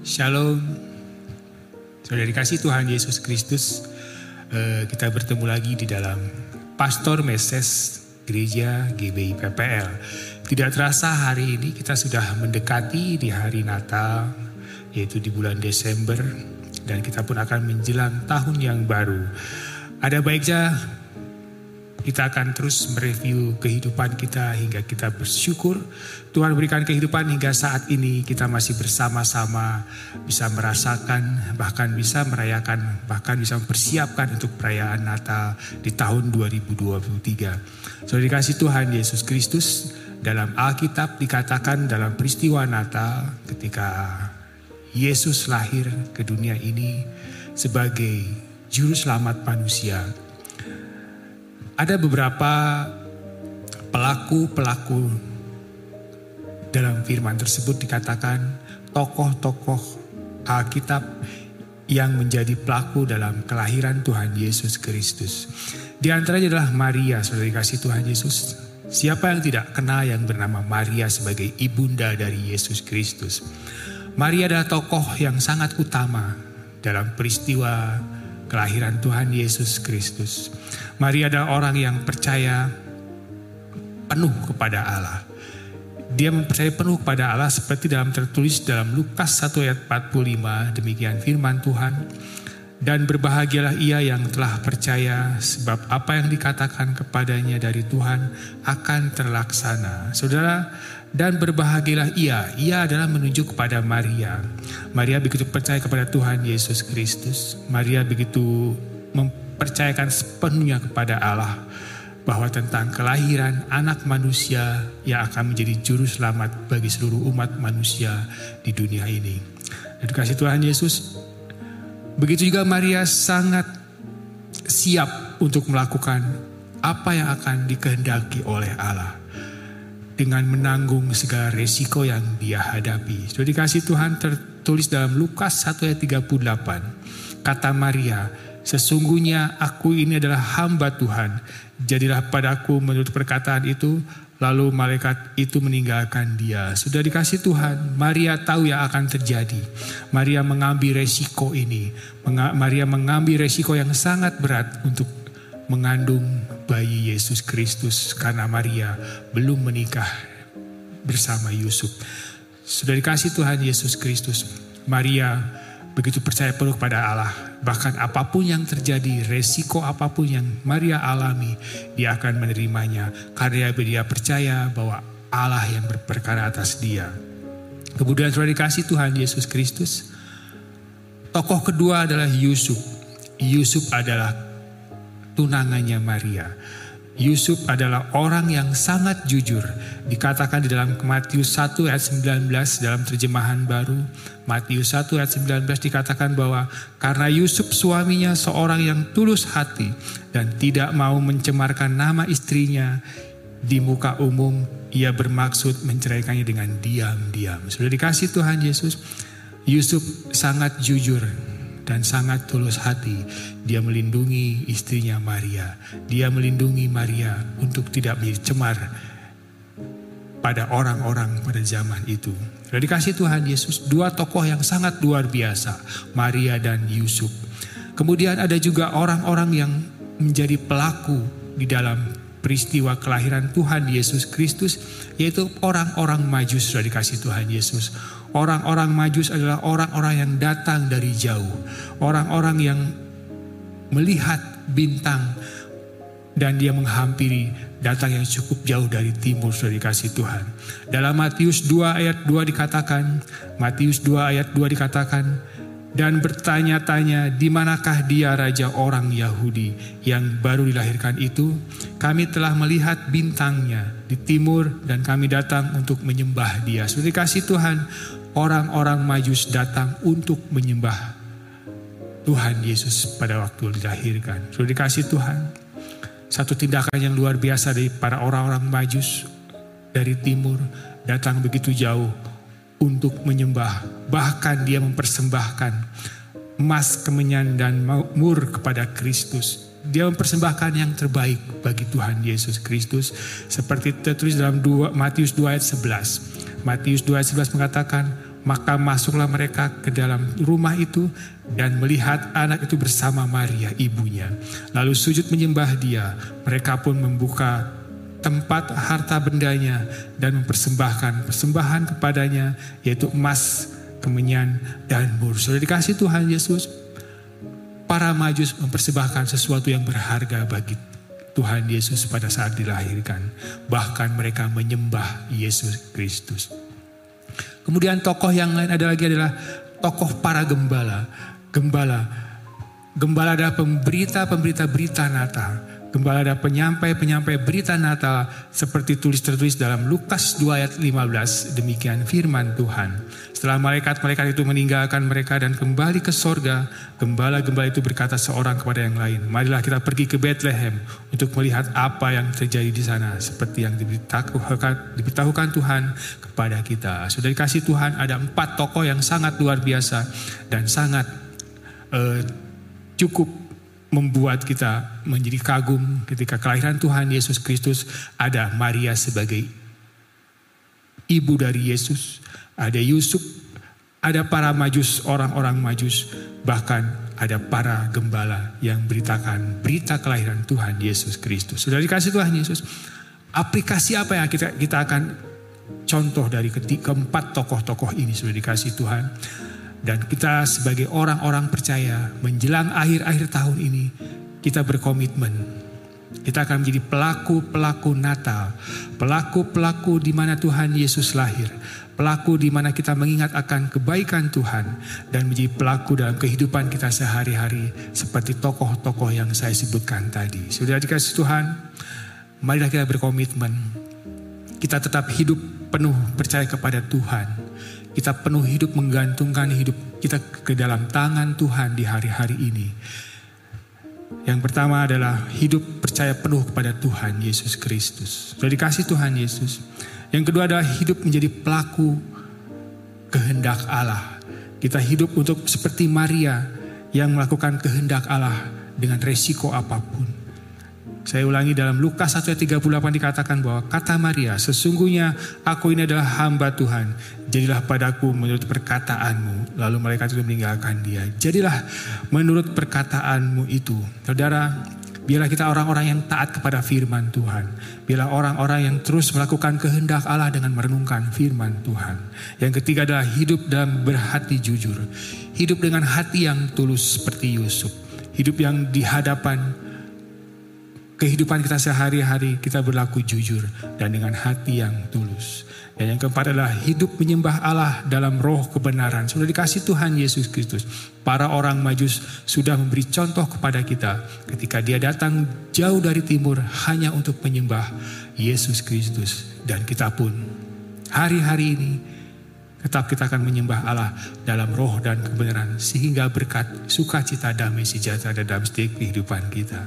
Shalom. Sudah dikasih Tuhan Yesus Kristus, eh, kita bertemu lagi di dalam Pastor Meses Gereja GBI PPL. Tidak terasa hari ini kita sudah mendekati di hari Natal, yaitu di bulan Desember, dan kita pun akan menjelang tahun yang baru. Ada baiknya kita akan terus mereview kehidupan kita hingga kita bersyukur Tuhan berikan kehidupan hingga saat ini kita masih bersama-sama bisa merasakan bahkan bisa merayakan bahkan bisa mempersiapkan untuk perayaan Natal di tahun 2023. Saudara dikasih Tuhan Yesus Kristus dalam Alkitab dikatakan dalam peristiwa Natal ketika Yesus lahir ke dunia ini sebagai juru selamat manusia ada beberapa pelaku-pelaku dalam firman tersebut dikatakan tokoh-tokoh Alkitab yang menjadi pelaku dalam kelahiran Tuhan Yesus Kristus. Di antaranya adalah Maria, saudara kasih Tuhan Yesus. Siapa yang tidak kenal yang bernama Maria sebagai ibunda dari Yesus Kristus? Maria adalah tokoh yang sangat utama dalam peristiwa kelahiran Tuhan Yesus Kristus. Maria adalah orang yang percaya penuh kepada Allah. Dia mempercayai penuh kepada Allah seperti dalam tertulis dalam Lukas 1 ayat 45 demikian firman Tuhan. Dan berbahagialah ia yang telah percaya sebab apa yang dikatakan kepadanya dari Tuhan akan terlaksana. Saudara, dan berbahagialah ia. Ia adalah menunjuk kepada Maria. Maria begitu percaya kepada Tuhan Yesus Kristus. Maria begitu mempercayakan sepenuhnya kepada Allah bahwa tentang kelahiran anak manusia yang akan menjadi juru selamat bagi seluruh umat manusia di dunia ini. Dan dikasih Tuhan Yesus, Begitu juga Maria sangat siap untuk melakukan apa yang akan dikehendaki oleh Allah. Dengan menanggung segala resiko yang dia hadapi. Sudah dikasih Tuhan tertulis dalam Lukas 1 ayat 38. Kata Maria, sesungguhnya aku ini adalah hamba Tuhan. Jadilah padaku menurut perkataan itu Lalu malaikat itu meninggalkan dia. Sudah dikasih Tuhan, Maria tahu yang akan terjadi. Maria mengambil resiko ini. Maria mengambil resiko yang sangat berat untuk mengandung bayi Yesus Kristus karena Maria belum menikah bersama Yusuf. Sudah dikasih Tuhan Yesus Kristus. Maria begitu percaya penuh kepada Allah. Bahkan apa pun yang terjadi, resiko apa pun yang Maria alami, dia akan menerimanya. Karena dia percaya bahwa Allah yang berperkara atas dia. Kemudian sudah dikasih Tuhan Yesus Kristus. Tokoh kedua adalah Yusuf. Yusuf adalah tunangannya Maria. Yusuf adalah orang yang sangat jujur. Dikatakan di dalam Matius 1 ayat 19 dalam terjemahan baru. Matius 1 ayat 19 dikatakan bahwa karena Yusuf suaminya seorang yang tulus hati dan tidak mau mencemarkan nama istrinya di muka umum, ia bermaksud menceraikannya dengan diam-diam. Sudah dikasih Tuhan Yesus, Yusuf sangat jujur dan sangat tulus hati. Dia melindungi istrinya Maria. Dia melindungi Maria untuk tidak menjadi cemar pada orang-orang pada zaman itu. Sudah dikasih Tuhan Yesus dua tokoh yang sangat luar biasa, Maria dan Yusuf. Kemudian ada juga orang-orang yang menjadi pelaku di dalam peristiwa kelahiran Tuhan Yesus Kristus, yaitu orang-orang majus sudah dikasih Tuhan Yesus. Orang-orang majus adalah orang-orang yang datang dari jauh. Orang-orang yang melihat bintang dan dia menghampiri datang yang cukup jauh dari timur sudah dikasih Tuhan. Dalam Matius 2 ayat 2 dikatakan, Matius 2 ayat 2 dikatakan, dan bertanya-tanya di manakah dia raja orang Yahudi yang baru dilahirkan itu kami telah melihat bintangnya di timur dan kami datang untuk menyembah dia sudah dikasih Tuhan orang-orang majus datang untuk menyembah Tuhan Yesus pada waktu dilahirkan. Sudah dikasih Tuhan. Satu tindakan yang luar biasa dari para orang-orang majus dari timur datang begitu jauh untuk menyembah. Bahkan dia mempersembahkan emas, kemenyan, dan mur kepada Kristus. Dia mempersembahkan yang terbaik bagi Tuhan Yesus Kristus. Seperti tertulis dalam 2, Matius 2 ayat 11. Matius 2 ayat 11 mengatakan, Maka masuklah mereka ke dalam rumah itu dan melihat anak itu bersama Maria ibunya. Lalu sujud menyembah dia. Mereka pun membuka tempat harta bendanya dan mempersembahkan persembahan kepadanya yaitu emas, kemenyan, dan mur. Sudah dikasih Tuhan Yesus, para majus mempersembahkan sesuatu yang berharga bagi Tuhan Yesus pada saat dilahirkan. Bahkan mereka menyembah Yesus Kristus. Kemudian tokoh yang lain ada lagi adalah tokoh para gembala. Gembala. Gembala adalah pemberita-pemberita berita Natal. Gembala ada penyampai-penyampai berita Natal seperti tulis tertulis dalam Lukas 2 ayat 15. Demikian firman Tuhan. Setelah malaikat-malaikat itu meninggalkan mereka dan kembali ke sorga, gembala-gembala itu berkata seorang kepada yang lain, marilah kita pergi ke Bethlehem untuk melihat apa yang terjadi di sana seperti yang diberitahukan, diberitahukan Tuhan kepada kita. Sudah dikasih Tuhan ada empat tokoh yang sangat luar biasa dan sangat uh, cukup membuat kita menjadi kagum ketika kelahiran Tuhan Yesus Kristus ada Maria sebagai ibu dari Yesus, ada Yusuf, ada para majus, orang-orang majus, bahkan ada para gembala yang beritakan berita kelahiran Tuhan Yesus Kristus. Sudah dikasih Tuhan Yesus. Aplikasi apa yang kita kita akan contoh dari keempat tokoh-tokoh ini sudah dikasih Tuhan. Dan kita sebagai orang-orang percaya menjelang akhir-akhir tahun ini kita berkomitmen. Kita akan menjadi pelaku-pelaku Natal, pelaku-pelaku di mana Tuhan Yesus lahir, pelaku di mana kita mengingat akan kebaikan Tuhan dan menjadi pelaku dalam kehidupan kita sehari-hari seperti tokoh-tokoh yang saya sebutkan tadi. Sudah dikasih Tuhan, marilah kita berkomitmen. Kita tetap hidup penuh percaya kepada Tuhan kita penuh hidup menggantungkan hidup kita ke dalam tangan Tuhan di hari-hari ini. Yang pertama adalah hidup percaya penuh kepada Tuhan Yesus Kristus. Sudah dikasih Tuhan Yesus. Yang kedua adalah hidup menjadi pelaku kehendak Allah. Kita hidup untuk seperti Maria yang melakukan kehendak Allah dengan resiko apa pun. Saya ulangi dalam Lukas 1 ayat 38 dikatakan bahwa kata Maria, sesungguhnya aku ini adalah hamba Tuhan. Jadilah padaku menurut perkataanmu. Lalu mereka itu meninggalkan dia. Jadilah menurut perkataanmu itu. Saudara, biarlah kita orang-orang yang taat kepada firman Tuhan. Biarlah orang-orang yang terus melakukan kehendak Allah dengan merenungkan firman Tuhan. Yang ketiga adalah hidup dan berhati jujur. Hidup dengan hati yang tulus seperti Yusuf. Hidup yang di hadapan kehidupan kita sehari-hari kita berlaku jujur dan dengan hati yang tulus. Dan yang keempat adalah hidup menyembah Allah dalam roh kebenaran. Sudah dikasih Tuhan Yesus Kristus. Para orang majus sudah memberi contoh kepada kita ketika dia datang jauh dari timur hanya untuk menyembah Yesus Kristus. Dan kita pun hari-hari ini Tetap kita akan menyembah Allah dalam roh dan kebenaran sehingga berkat sukacita damai sejahtera dan dalam setiap kehidupan kita.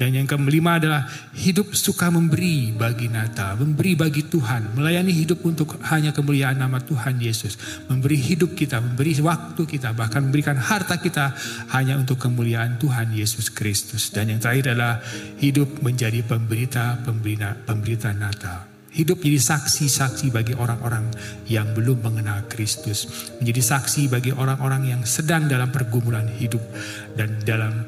Dan yang kelima adalah hidup suka memberi bagi Natal, memberi bagi Tuhan, melayani hidup untuk hanya kemuliaan nama Tuhan Yesus, memberi hidup kita, memberi waktu kita, bahkan memberikan harta kita hanya untuk kemuliaan Tuhan Yesus Kristus. Dan yang terakhir adalah hidup menjadi pemberita pemberita, pemberita Natal. Hidup menjadi saksi-saksi bagi orang-orang yang belum mengenal Kristus. Menjadi saksi bagi orang-orang yang sedang dalam pergumulan hidup. Dan dalam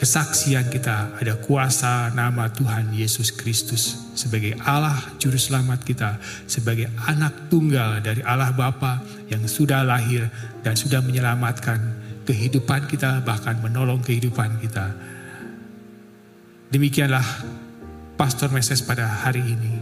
kesaksian kita ada kuasa nama Tuhan Yesus Kristus. Sebagai Allah Juru Selamat kita. Sebagai anak tunggal dari Allah Bapa yang sudah lahir dan sudah menyelamatkan kehidupan kita bahkan menolong kehidupan kita. Demikianlah Pastor Meses pada hari ini.